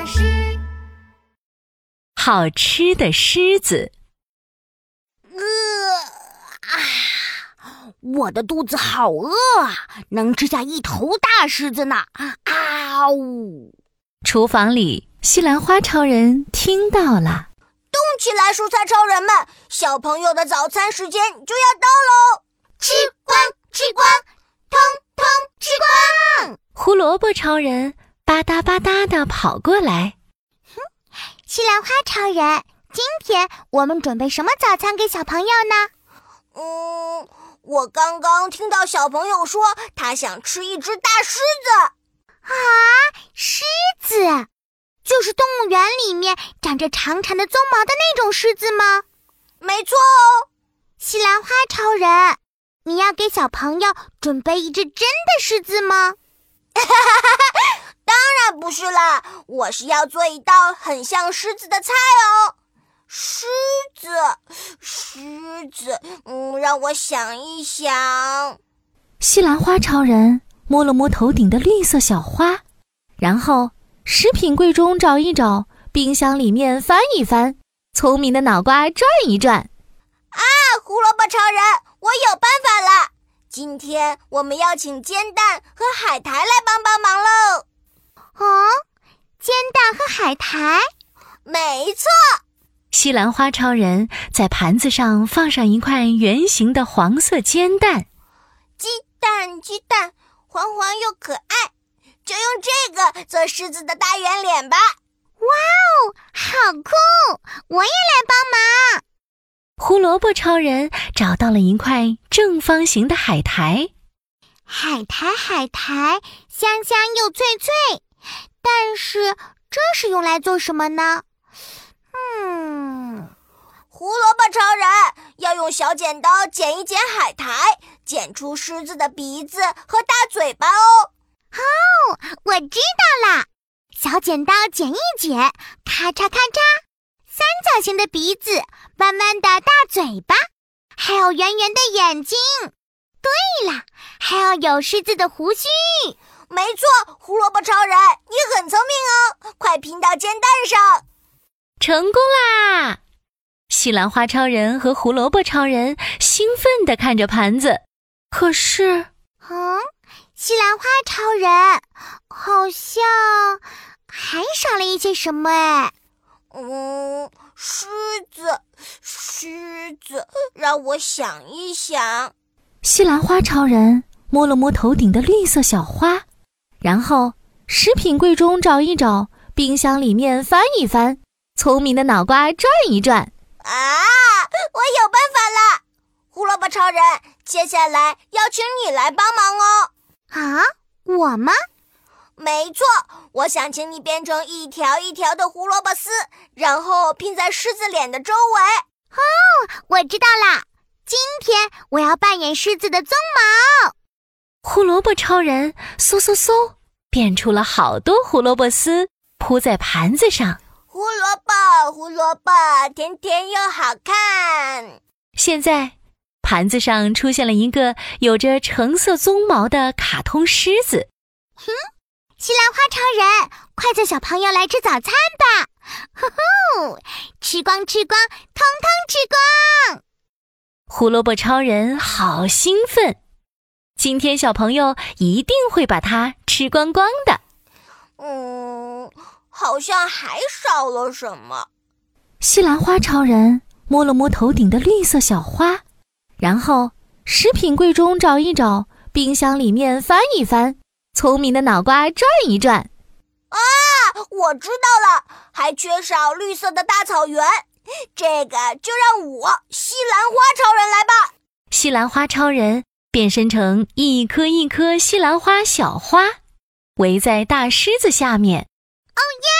老师。好吃的狮子。呃啊，我的肚子好饿啊，能吃下一头大狮子呢！啊呜！厨房里，西兰花超人听到了。动起来，蔬菜超人们！小朋友的早餐时间就要到喽！吃光，吃光，通通吃光！胡萝卜超人吧嗒吧嗒的跑过来。哼，西兰花超人，今天我们准备什么早餐给小朋友呢？嗯，我刚刚听到小朋友说他想吃一只大狮子。啊，狮子。就是动物园里面长着长长的鬃毛的那种狮子吗？没错哦，西兰花超人，你要给小朋友准备一只真的狮子吗？当然不是啦，我是要做一道很像狮子的菜哦。狮子，狮子，嗯，让我想一想。西兰花超人摸了摸头顶的绿色小花，然后。食品柜中找一找，冰箱里面翻一翻，聪明的脑瓜转一转。啊，胡萝卜超人，我有办法了！今天我们要请煎蛋和海苔来帮帮忙喽。海苔，没错。西兰花超人在盘子上放上一块圆形的黄色煎蛋，鸡蛋，鸡蛋，黄黄又可爱。就用这个做狮子的大圆脸吧！哇哦，好酷！我也来帮忙。胡萝卜超人找到了一块正方形的海苔，海苔海苔，香香又脆脆。但是这是用来做什么呢？嗯，胡萝卜超人要用小剪刀剪一剪海苔，剪出狮子的鼻子和大嘴巴哦。哦，我知道了，小剪刀剪一剪，咔嚓咔嚓，三角形的鼻子，弯弯的大嘴巴，还有圆圆的眼睛。对了，还要有狮子的胡须。没错，胡萝卜超人，你很聪明哦！快拼到煎蛋上，成功啦！西兰花超人和胡萝卜超人兴奋地看着盘子，可是，嗯。西兰花超人好像还少了一些什么哎，嗯，狮子，狮子，让我想一想。西兰花超人摸了摸头顶的绿色小花，然后食品柜中找一找，冰箱里面翻一翻，聪明的脑瓜转一转。啊，我有办法了！胡萝卜超人，接下来要请你来帮忙哦。啊，我吗？没错，我想请你变成一条一条的胡萝卜丝，然后拼在狮子脸的周围。哦，我知道啦！今天我要扮演狮子的鬃毛。胡萝卜超人嗖嗖嗖变出了好多胡萝卜丝，铺在盘子上。胡萝卜，胡萝卜，甜甜又好看。现在。盘子上出现了一个有着橙色鬃毛的卡通狮子。哼，西兰花超人，快叫小朋友来吃早餐吧！呼呼，吃光吃光，通通吃光！胡萝卜超人好兴奋，今天小朋友一定会把它吃光光的。嗯，好像还少了什么。西兰花超人摸了摸头顶的绿色小花。然后，食品柜中找一找，冰箱里面翻一翻，聪明的脑瓜转一转。啊，我知道了，还缺少绿色的大草原，这个就让我西兰花超人来吧。西兰花超人变身成一颗一颗西兰花小花，围在大狮子下面。哦耶！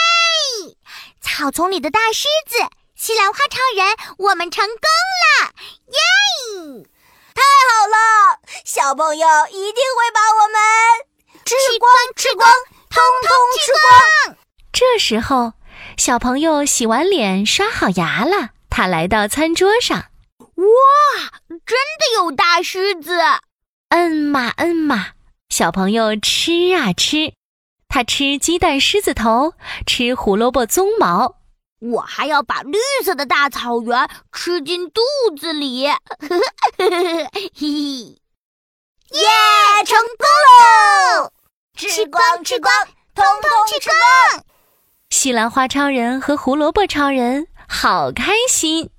草丛里的大狮子，西兰花超人，我们成功了！耶！太好了，小朋友一定会把我们吃光吃光，通通吃光。这时候，小朋友洗完脸、刷好牙了，他来到餐桌上。哇，真的有大狮子！嗯嘛嗯嘛，小朋友吃啊吃，他吃鸡蛋狮子头，吃胡萝卜鬃毛。我还要把绿色的大草原吃进肚子里。嘿嘿，耶，成功喽！吃光吃光，通通吃光！西兰花超人和胡萝卜超人好开心。